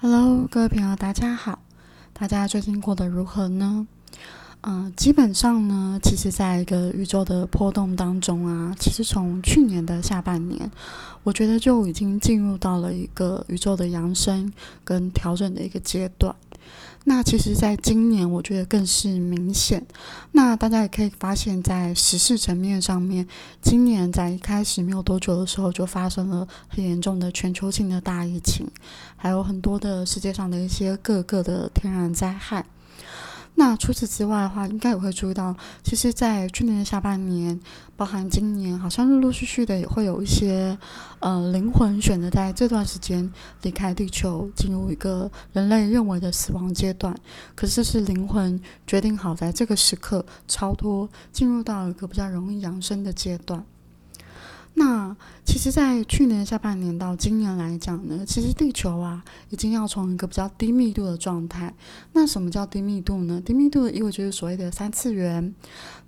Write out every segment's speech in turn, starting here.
Hello，各位朋友，大家好。大家最近过得如何呢？嗯，基本上呢，其实在一个宇宙的波动当中啊，其实从去年的下半年，我觉得就已经进入到了一个宇宙的扬升跟调整的一个阶段。那其实，在今年，我觉得更是明显。那大家也可以发现，在时事层面上面，今年在一开始没有多久的时候，就发生了很严重的全球性的大疫情，还有很多的世界上的一些各个的天然灾害。那除此之外的话，应该也会注意到，其实，在去年的下半年，包含今年，好像陆陆续续的也会有一些，呃，灵魂选择在这段时间离开地球，进入一个人类认为的死亡阶段。可是，是灵魂决定好在这个时刻超脱，进入到一个比较容易扬升的阶段。那其实，在去年下半年到今年来讲呢，其实地球啊，已经要从一个比较低密度的状态。那什么叫低密度呢？低密度的意味就是所谓的三次元。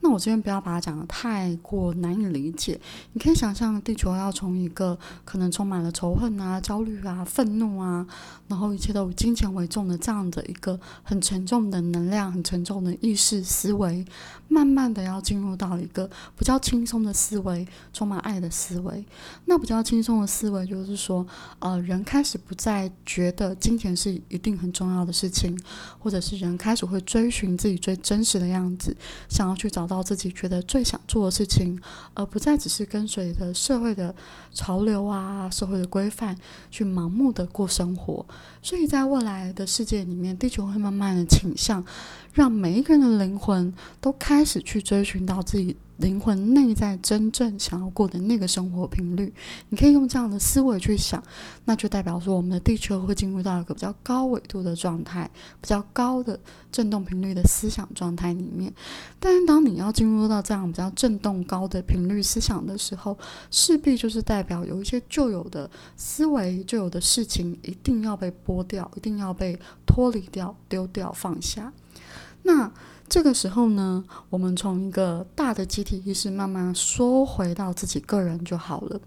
那我这边不要把它讲的太过难以理解。你可以想象，地球要从一个可能充满了仇恨啊、焦虑啊、愤怒啊，然后一切都以金钱为重的这样的一个很沉重的能量、很沉重的意识思维，慢慢的要进入到一个比较轻松的思维，充满爱的。思维，那比较轻松的思维就是说，呃，人开始不再觉得金钱是一定很重要的事情，或者是人开始会追寻自己最真实的样子，想要去找到自己觉得最想做的事情，而不再只是跟随着社会的潮流啊、社会的规范去盲目的过生活。所以在未来的世界里面，地球会慢慢的倾向，让每一个人的灵魂都开始去追寻到自己。灵魂内在真正想要过的那个生活频率，你可以用这样的思维去想，那就代表说我们的地球会进入到一个比较高纬度的状态，比较高的振动频率的思想状态里面。但是当你要进入到这样比较振动高的频率思想的时候，势必就是代表有一些旧有的思维、旧有的事情一定要被剥掉，一定要被脱离掉、丢掉、放下。那这个时候呢，我们从一个大的集体意识慢慢缩回到自己个人就好了。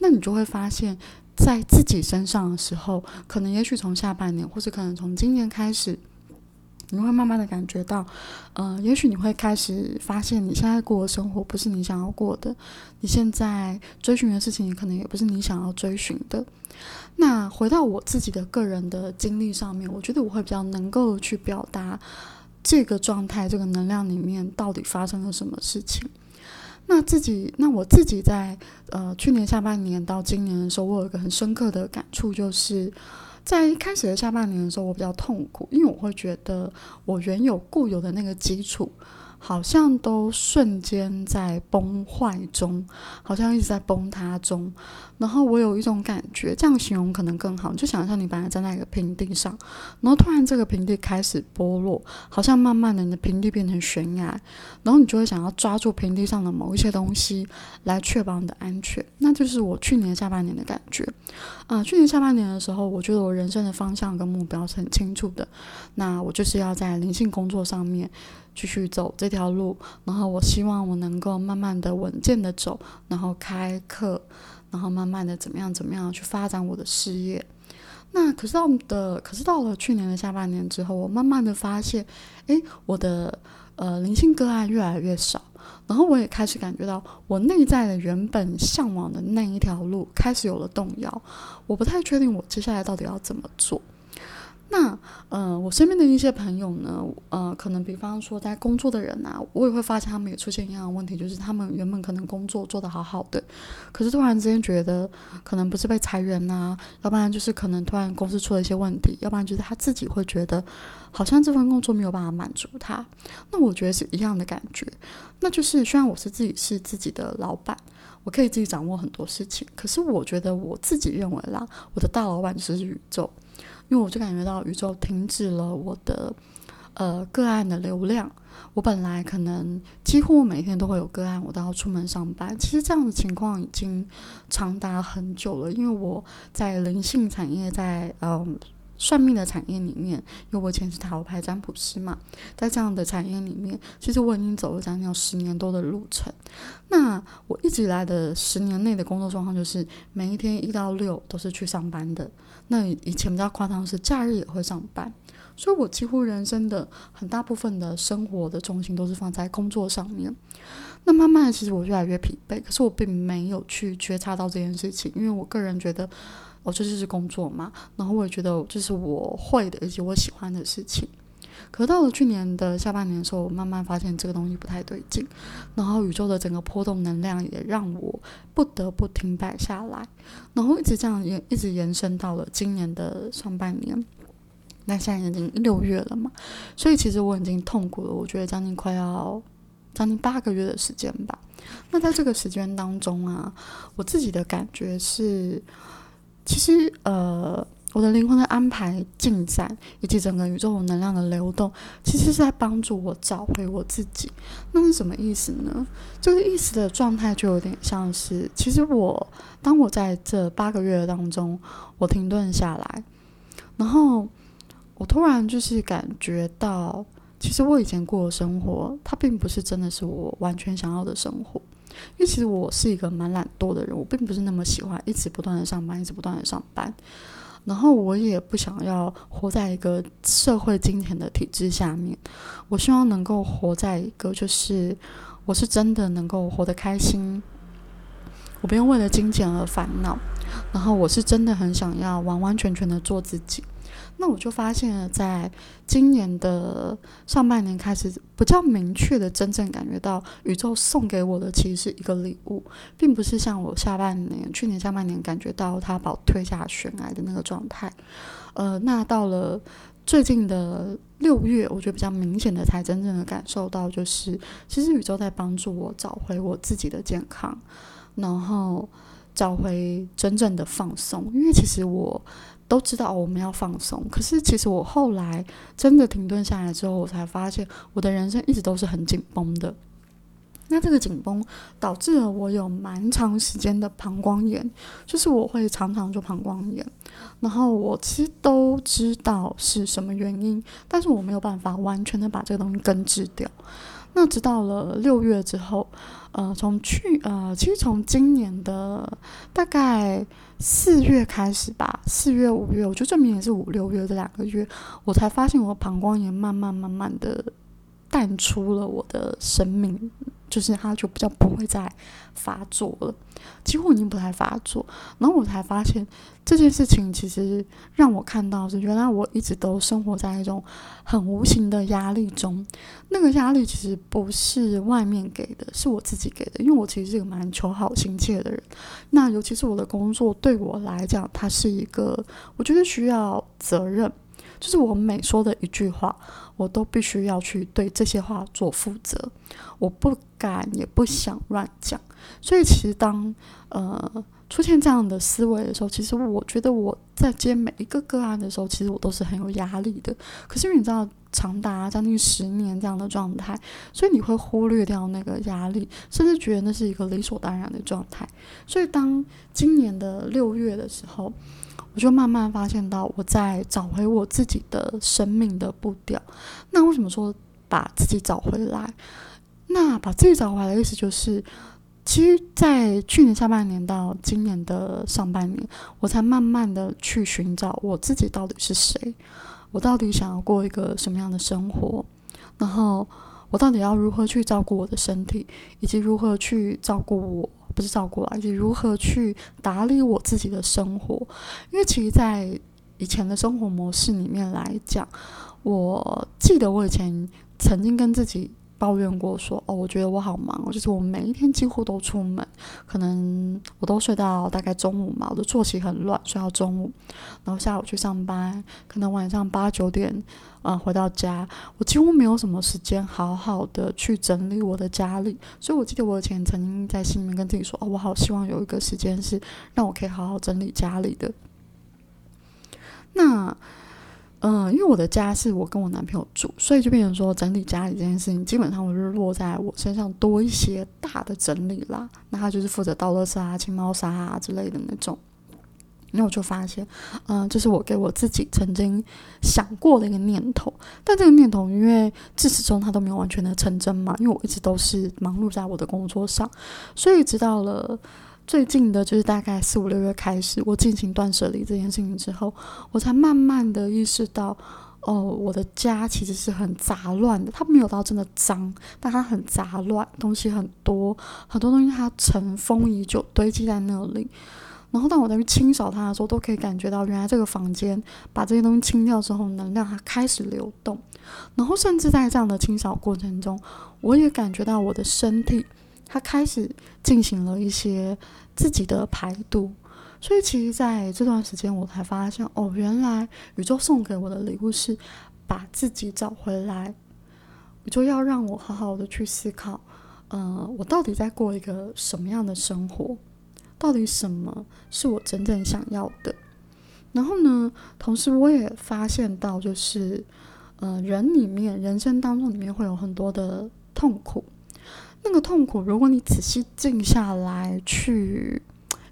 那你就会发现，在自己身上的时候，可能也许从下半年，或者可能从今年开始，你会慢慢的感觉到，呃，也许你会开始发现，你现在过的生活不是你想要过的，你现在追寻的事情，可能也不是你想要追寻的。那回到我自己的个人的经历上面，我觉得我会比较能够去表达。这个状态，这个能量里面到底发生了什么事情？那自己，那我自己在呃去年下半年到今年的时候，我有一个很深刻的感触，就是在一开始的下半年的时候，我比较痛苦，因为我会觉得我原有固有的那个基础。好像都瞬间在崩坏中，好像一直在崩塌中。然后我有一种感觉，这样形容可能更好。就想象你本来站在一个平地上，然后突然这个平地开始剥落，好像慢慢的你的平地变成悬崖，然后你就会想要抓住平地上的某一些东西来确保你的安全。那就是我去年下半年的感觉。啊，去年下半年的时候，我觉得我人生的方向跟目标是很清楚的。那我就是要在灵性工作上面。继续走这条路，然后我希望我能够慢慢的、稳健的走，然后开课，然后慢慢的怎么样、怎么样去发展我的事业。那可是到的，可是到了去年的下半年之后，我慢慢的发现，诶，我的呃灵性个案越来越少，然后我也开始感觉到我内在的原本向往的那一条路开始有了动摇，我不太确定我接下来到底要怎么做。那，呃，我身边的一些朋友呢，呃，可能比方说在工作的人啊，我也会发现他们也出现一样的问题，就是他们原本可能工作做得好好的，可是突然之间觉得可能不是被裁员呐，要不然就是可能突然公司出了一些问题，要不然就是他自己会觉得好像这份工作没有办法满足他。那我觉得是一样的感觉，那就是虽然我是自己是自己的老板，我可以自己掌握很多事情，可是我觉得我自己认为啦，我的大老板就是宇宙。因为我就感觉到宇宙停止了我的呃个案的流量，我本来可能几乎每天都会有个案，我都要出门上班。其实这样的情况已经长达很久了，因为我在灵性产业，在嗯算命的产业里面，因为我以前是塔罗牌占卜师嘛，在这样的产业里面，其实我已经走了将近十年多的路程。那我一直以来的十年内的工作状况，就是每一天一到六都是去上班的。那以前比较夸张是假日也会上班，所以我几乎人生的很大部分的生活的重心都是放在工作上面。那慢慢的，其实我越来越疲惫，可是我并没有去觉察到这件事情，因为我个人觉得。我这就是工作嘛，然后我也觉得这是我会的，以及我喜欢的事情。可到了去年的下半年的时候，我慢慢发现这个东西不太对劲，然后宇宙的整个波动能量也让我不得不停摆下来，然后一直这样延，一直延伸到了今年的上半年。那现在已经六月了嘛，所以其实我已经痛苦了，我觉得将近快要将近八个月的时间吧。那在这个时间当中啊，我自己的感觉是。其实，呃，我的灵魂的安排进展，以及整个宇宙能量的流动，其实是在帮助我找回我自己。那是什么意思呢？这个意思的状态就有点像是，其实我当我在这八个月当中，我停顿下来，然后我突然就是感觉到，其实我以前过的生活，它并不是真的是我完全想要的生活。因为其实我是一个蛮懒惰的人，我并不是那么喜欢一直不断的上班，一直不断的上班。然后我也不想要活在一个社会金钱的体制下面。我希望能够活在一个，就是我是真的能够活得开心，我不用为了金钱而烦恼。然后我是真的很想要完完全全的做自己。那我就发现了，在今年的上半年开始，比较明确的真正感觉到宇宙送给我的其实是一个礼物，并不是像我下半年、去年下半年感觉到他把我推下悬崖的那个状态。呃，那到了最近的六月，我觉得比较明显的才真正的感受到，就是其实宇宙在帮助我找回我自己的健康，然后找回真正的放松，因为其实我。都知道我们要放松，可是其实我后来真的停顿下来之后，我才发现我的人生一直都是很紧绷的。那这个紧绷导致了我有蛮长时间的膀胱炎，就是我会常常就膀胱炎。然后我其实都知道是什么原因，但是我没有办法完全的把这个东西根治掉。那直到了六月之后，呃，从去呃，其实从今年的大概四月开始吧，四月、五月，我觉得证明也是五六月这两个月，我才发现我膀胱炎慢慢慢慢的淡出了我的生命。就是它就比较不会再发作了，几乎已经不太发作。然后我才发现这件事情其实让我看到是，原来我一直都生活在一种很无形的压力中。那个压力其实不是外面给的，是我自己给的。因为我其实是一个蛮求好心切的人。那尤其是我的工作对我来讲，它是一个我觉得需要责任，就是我每说的一句话。我都必须要去对这些话做负责，我不敢也不想乱讲。所以其实当呃出现这样的思维的时候，其实我觉得我在接每一个个案的时候，其实我都是很有压力的。可是因为你知道长达将近十年这样的状态，所以你会忽略掉那个压力，甚至觉得那是一个理所当然的状态。所以当今年的六月的时候。我就慢慢发现到，我在找回我自己的生命的步调。那为什么说把自己找回来？那把自己找回来的意思就是，其实，在去年下半年到今年的上半年，我才慢慢的去寻找我自己到底是谁，我到底想要过一个什么样的生活，然后我到底要如何去照顾我的身体，以及如何去照顾我。不是照顾啊，以及如何去打理我自己的生活。因为其实，在以前的生活模式里面来讲，我记得我以前曾经跟自己。抱怨过说哦，我觉得我好忙，就是我每一天几乎都出门，可能我都睡到大概中午嘛，我的作息很乱，睡到中午，然后下午去上班，可能晚上八九点，嗯，回到家，我几乎没有什么时间好好的去整理我的家里，所以我记得我以前曾经在心里面跟自己说，哦，我好希望有一个时间是让我可以好好整理家里的，那。嗯，因为我的家是我跟我男朋友住，所以就变成说整理家里这件事情，基本上我是落在我身上多一些大的整理啦。那他就是负责倒垃圾啊、清猫砂啊之类的那种。那我就发现，嗯，这是我给我自己曾经想过的一个念头，但这个念头因为自始终它都没有完全的成真嘛，因为我一直都是忙碌在我的工作上，所以直到了最近的，就是大概四五六月开始，我进行断舍离这件事情之后，我才慢慢的意识到，哦，我的家其实是很杂乱的，它没有到真的脏，但它很杂乱，东西很多，很多东西它尘封已久，堆积在那里。然后当我再去清扫它的时候，都可以感觉到，原来这个房间把这些东西清掉之后，能量它开始流动。然后甚至在这样的清扫过程中，我也感觉到我的身体他开始进行了一些自己的排毒。所以其实在这段时间，我才发现，哦，原来宇宙送给我的礼物是把自己找回来。宇宙要让我好好的去思考，呃，我到底在过一个什么样的生活。到底什么是我真正想要的？然后呢？同时我也发现到，就是呃，人里面人生当中里面会有很多的痛苦。那个痛苦，如果你仔细静下来去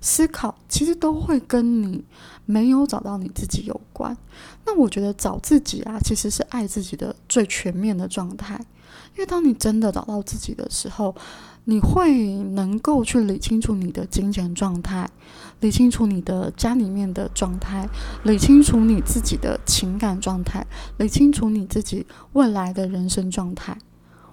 思考，其实都会跟你没有找到你自己有关。那我觉得找自己啊，其实是爱自己的最全面的状态。因为当你真的找到自己的时候，你会能够去理清楚你的金钱状态，理清楚你的家里面的状态，理清楚你自己的情感状态，理清楚你自己未来的人生状态。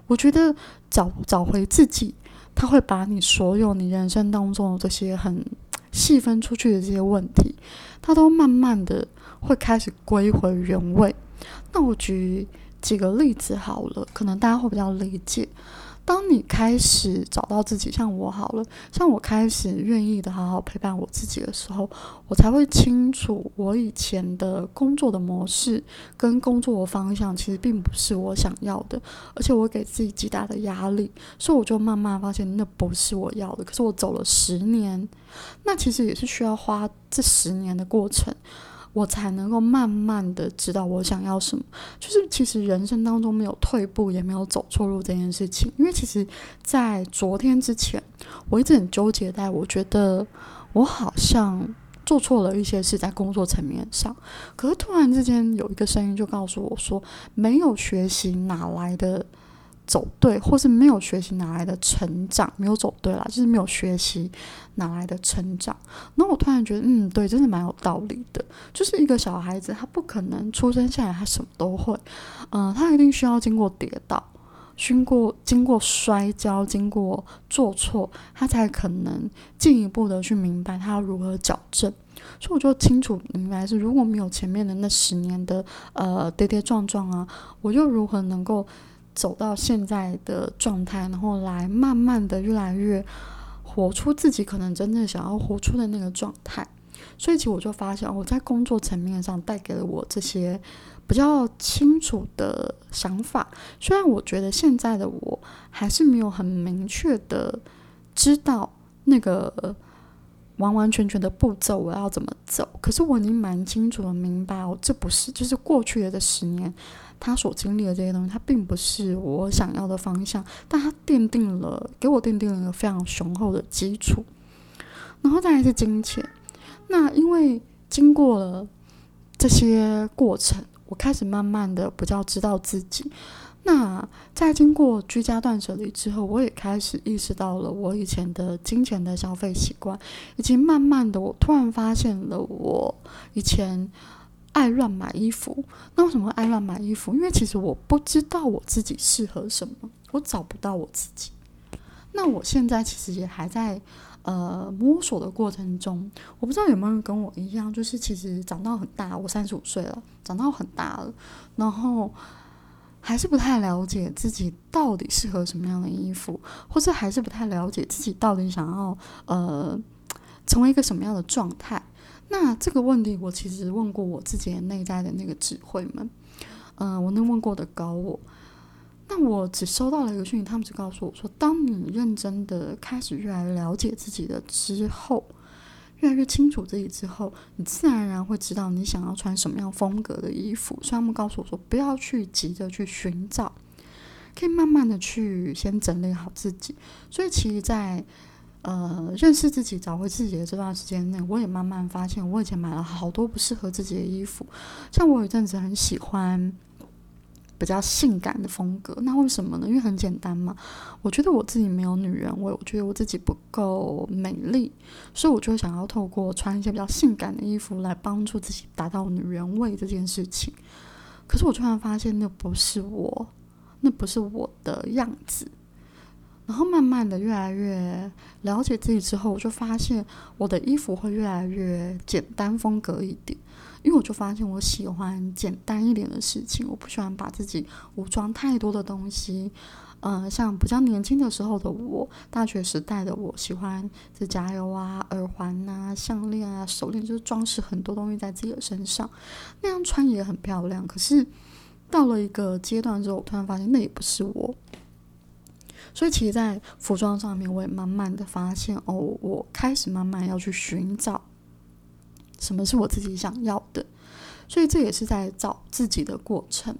我觉得找找回自己，他会把你所有你人生当中的这些很细分出去的这些问题，他都慢慢的会开始归回原位。那我举几个例子好了，可能大家会比较理解。当你开始找到自己，像我好了，像我开始愿意的好好陪伴我自己的时候，我才会清楚我以前的工作的模式跟工作的方向其实并不是我想要的，而且我给自己极大的压力，所以我就慢慢发现那不是我要的。可是我走了十年，那其实也是需要花这十年的过程。我才能够慢慢的知道我想要什么，就是其实人生当中没有退步，也没有走错路这件事情。因为其实，在昨天之前，我一直很纠结，在我觉得我好像做错了一些事在工作层面上，可是突然之间有一个声音就告诉我说，没有学习哪来的。走对，或是没有学习哪来的成长？没有走对啦，就是没有学习哪来的成长。那我突然觉得，嗯，对，真的蛮有道理的。就是一个小孩子，他不可能出生下来他什么都会，嗯，他一定需要经过跌倒，经过经过摔跤，经过做错，他才可能进一步的去明白他要如何矫正。所以我就清楚明白是，如果没有前面的那十年的呃跌跌撞撞啊，我又如何能够？走到现在的状态，然后来慢慢的越来越活出自己可能真正想要活出的那个状态。所以，其实我就发现，我在工作层面上带给了我这些比较清楚的想法。虽然我觉得现在的我还是没有很明确的知道那个完完全全的步骤我要怎么走，可是我已经蛮清楚的明白哦，这不是就是过去的这十年。他所经历的这些东西，他并不是我想要的方向，但他奠定了给我奠定了一个非常雄厚的基础。然后再来是金钱，那因为经过了这些过程，我开始慢慢的比较知道自己。那在经过居家断舍离之后，我也开始意识到了我以前的金钱的消费习惯，以及慢慢的，我突然发现了我以前。爱乱买衣服，那为什么会爱乱买衣服？因为其实我不知道我自己适合什么，我找不到我自己。那我现在其实也还在呃摸索的过程中，我不知道有没有人跟我一样，就是其实长到很大，我三十五岁了，长到很大了，然后还是不太了解自己到底适合什么样的衣服，或者还是不太了解自己到底想要呃成为一个什么样的状态。那这个问题，我其实问过我自己内在的那个智慧们，嗯，我那问过的高我，那我只收到了一个讯息，他们只告诉我说，当你认真的开始越来越了解自己的之后，越来越清楚自己之后，你自然而然会知道你想要穿什么样风格的衣服。所以他们告诉我说，不要去急着去寻找，可以慢慢的去先整理好自己。所以其实，在呃认识自己、找回自己的这段时间内，我也慢慢发现，我以前买了好多不适合自己的衣服。像我有阵子很喜欢比较性感的风格，那为什么呢？因为很简单嘛，我觉得我自己没有女人味，我觉得我自己不够美丽，所以我就想要透过穿一些比较性感的衣服来帮助自己达到女人味这件事情。可是我突然发现，那不是我，那不是我的样子。然后慢慢的越来越了解自己之后，我就发现我的衣服会越来越简单风格一点，因为我就发现我喜欢简单一点的事情，我不喜欢把自己武装太多的东西。嗯，像比较年轻的时候的我，大学时代的我，喜欢指甲油啊、耳环啊、项链啊、手链，就是装饰很多东西在自己的身上，那样穿也很漂亮。可是到了一个阶段之后，我突然发现那也不是我。所以，其实，在服装上面，我也慢慢的发现，哦，我开始慢慢要去寻找什么是我自己想要的。所以，这也是在找自己的过程。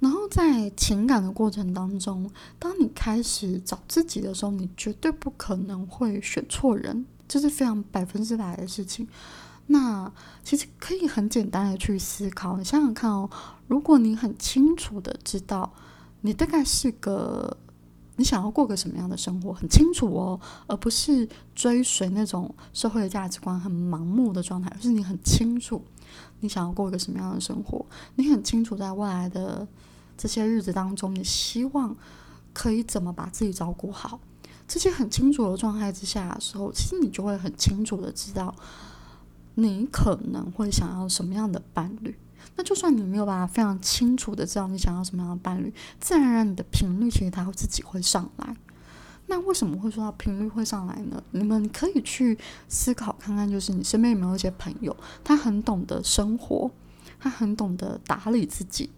然后在情感的过程当中，当你开始找自己的时候，你绝对不可能会选错人，这是非常百分之百的事情。那其实可以很简单的去思考，你想想看哦，如果你很清楚的知道你大概是个你想要过个什么样的生活，很清楚哦，而不是追随那种社会的价值观很盲目的状态，而是你很清楚你想要过一个什么样的生活，你很清楚在未来的。这些日子当中，你希望可以怎么把自己照顾好？这些很清楚的状态之下的时候，其实你就会很清楚的知道，你可能会想要什么样的伴侣。那就算你没有办法非常清楚的知道你想要什么样的伴侣，自然而然你的频率其实它会自己会上来。那为什么会说到频率会上来呢？你们可以去思考看看，就是你身边有没有一些朋友，他很懂得生活，他很懂得打理自己。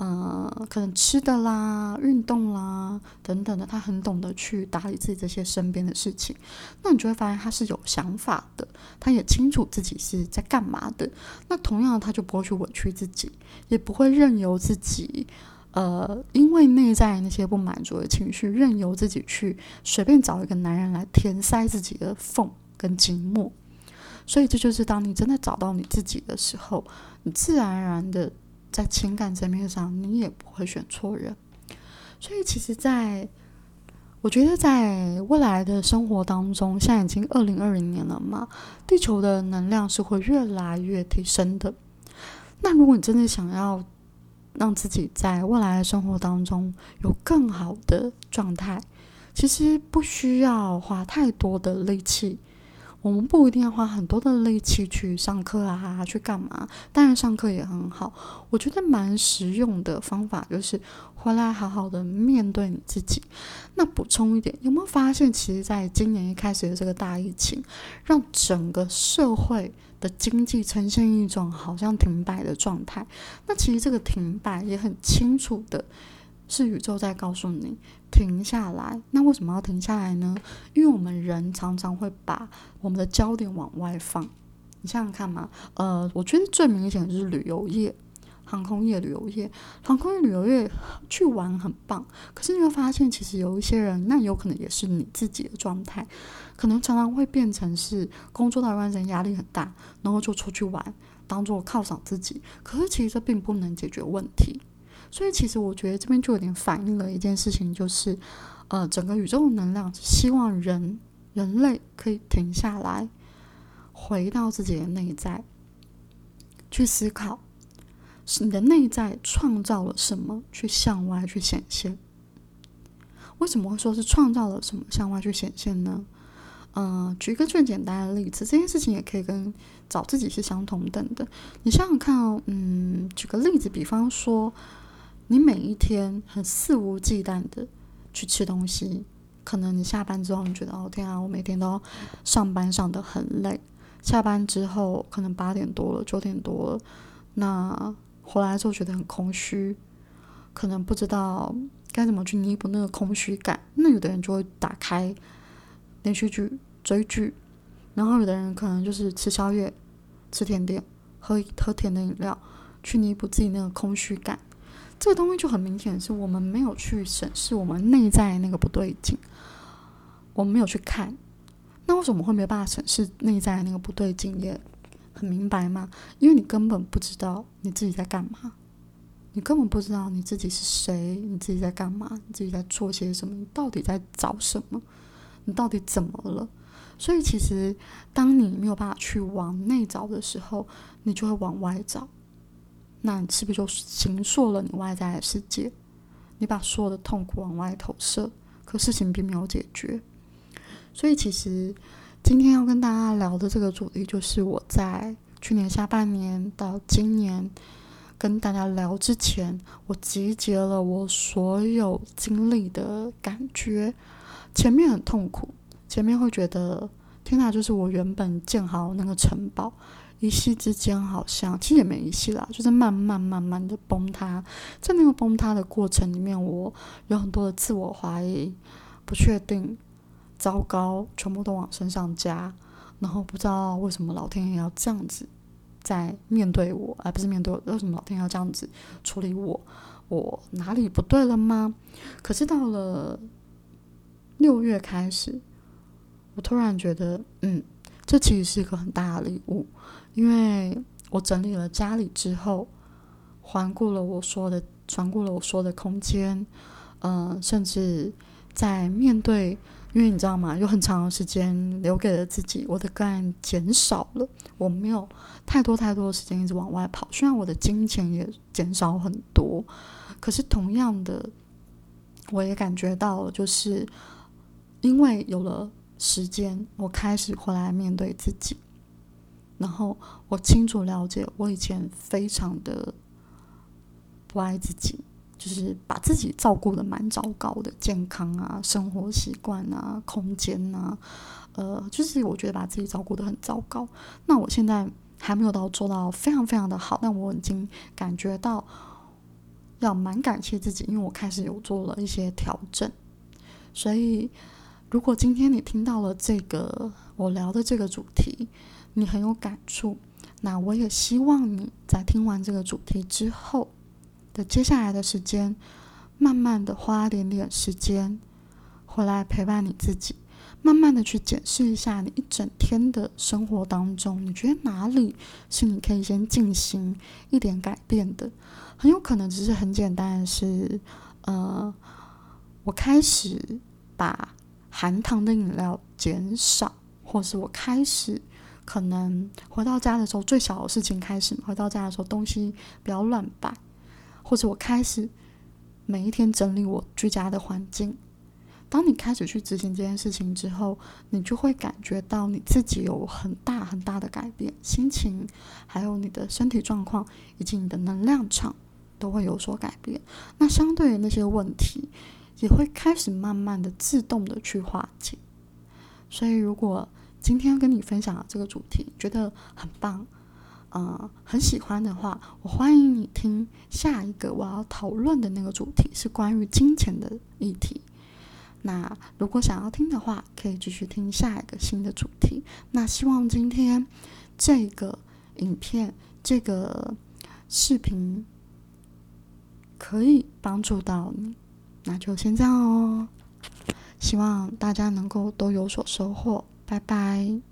呃，可能吃的啦、运动啦等等的，他很懂得去打理自己这些身边的事情。那你就会发现他是有想法的，他也清楚自己是在干嘛的。那同样，他就不会去委屈自己，也不会任由自己，呃，因为内在那些不满足的情绪，任由自己去随便找一个男人来填塞自己的缝跟寂寞。所以，这就是当你真的找到你自己的时候，你自然而然的。在情感层面上，你也不会选错人。所以，其实，在我觉得，在未来的生活当中，现在已经二零二零年了嘛，地球的能量是会越来越提升的。那如果你真的想要让自己在未来的生活当中有更好的状态，其实不需要花太多的力气。我们不一定要花很多的力气去上课啊，去干嘛？当然上课也很好。我觉得蛮实用的方法就是回来好好的面对你自己。那补充一点，有没有发现，其实在今年一开始的这个大疫情，让整个社会的经济呈现一种好像停摆的状态？那其实这个停摆也很清楚的。是宇宙在告诉你停下来。那为什么要停下来呢？因为我们人常常会把我们的焦点往外放。你想想看嘛，呃，我觉得最明显的就是旅游业、航空业、旅游业、航空业、旅游业去玩很棒。可是你会发现，其实有一些人，那有可能也是你自己的状态，可能常常会变成是工作到一段时间压力很大，然后就出去玩，当做犒赏自己。可是其实这并不能解决问题。所以，其实我觉得这边就有点反映了一件事情，就是，呃，整个宇宙的能量希望人人类可以停下来，回到自己的内在，去思考，是你的内在创造了什么，去向外去显现。为什么会说是创造了什么向外去显现呢？嗯，举一个最简单的例子，这件事情也可以跟找自己是相同等的。你想想看哦，嗯，举个例子，比方说。你每一天很肆无忌惮的去吃东西，可能你下班之后你觉得哦天啊，我每天都上班上的很累，下班之后可能八点多了九点多了，那回来之后觉得很空虚，可能不知道该怎么去弥补那个空虚感，那有的人就会打开连续剧追剧，然后有的人可能就是吃宵夜、吃甜点、喝喝甜的饮料去弥补自己那个空虚感。这个东西就很明显，是我们没有去审视我们内在那个不对劲，我们没有去看，那为什么会没有办法审视内在那个不对劲？也很明白吗？因为你根本不知道你自己在干嘛，你根本不知道你自己是谁，你自己在干嘛，你自己在做些什么，你到底在找什么？你到底怎么了？所以，其实当你没有办法去往内找的时候，你就会往外找。那你是不是就形塑了你外在的世界？你把所有的痛苦往外投射，可事情并没有解决。所以，其实今天要跟大家聊的这个主题，就是我在去年下半年到今年跟大家聊之前，我集结了我所有经历的感觉。前面很痛苦，前面会觉得天哪，就是我原本建好那个城堡。一夕之间，好像其实也没一夕啦，就是慢慢慢慢的崩塌。在那个崩塌的过程里面，我有很多的自我怀疑、不确定、糟糕，全部都往身上加。然后不知道为什么老天爷要这样子在面对我，而不是面对我。为什么老天爷要这样子处理我？我哪里不对了吗？可是到了六月开始，我突然觉得，嗯，这其实是一个很大的礼物。因为我整理了家里之后，环顾了我说的，环顾了我说的空间，嗯，甚至在面对，因为你知道吗？有很长的时间留给了自己，我的个案减少了，我没有太多太多的时间一直往外跑。虽然我的金钱也减少很多，可是同样的，我也感觉到，就是因为有了时间，我开始回来面对自己。然后我清楚了解，我以前非常的不爱自己，就是把自己照顾的蛮糟糕的，健康啊、生活习惯啊、空间啊，呃，就是我觉得把自己照顾的很糟糕。那我现在还没有到做到非常非常的好，但我已经感觉到要蛮感谢自己，因为我开始有做了一些调整。所以，如果今天你听到了这个我聊的这个主题，你很有感触，那我也希望你在听完这个主题之后的接下来的时间，慢慢的花点点时间回来陪伴你自己，慢慢的去检视一下你一整天的生活当中，你觉得哪里是你可以先进行一点改变的？很有可能只是很简单的是，呃，我开始把含糖的饮料减少，或是我开始。可能回到家的时候，最小的事情开始。回到家的时候，东西不要乱摆，或者我开始每一天整理我居家的环境。当你开始去执行这件事情之后，你就会感觉到你自己有很大很大的改变，心情，还有你的身体状况，以及你的能量场都会有所改变。那相对于那些问题，也会开始慢慢的自动的去化解。所以如果今天跟你分享的这个主题，觉得很棒，呃，很喜欢的话，我欢迎你听下一个我要讨论的那个主题是关于金钱的议题。那如果想要听的话，可以继续听下一个新的主题。那希望今天这个影片、这个视频可以帮助到你。那就先这样哦，希望大家能够都有所收获。拜拜。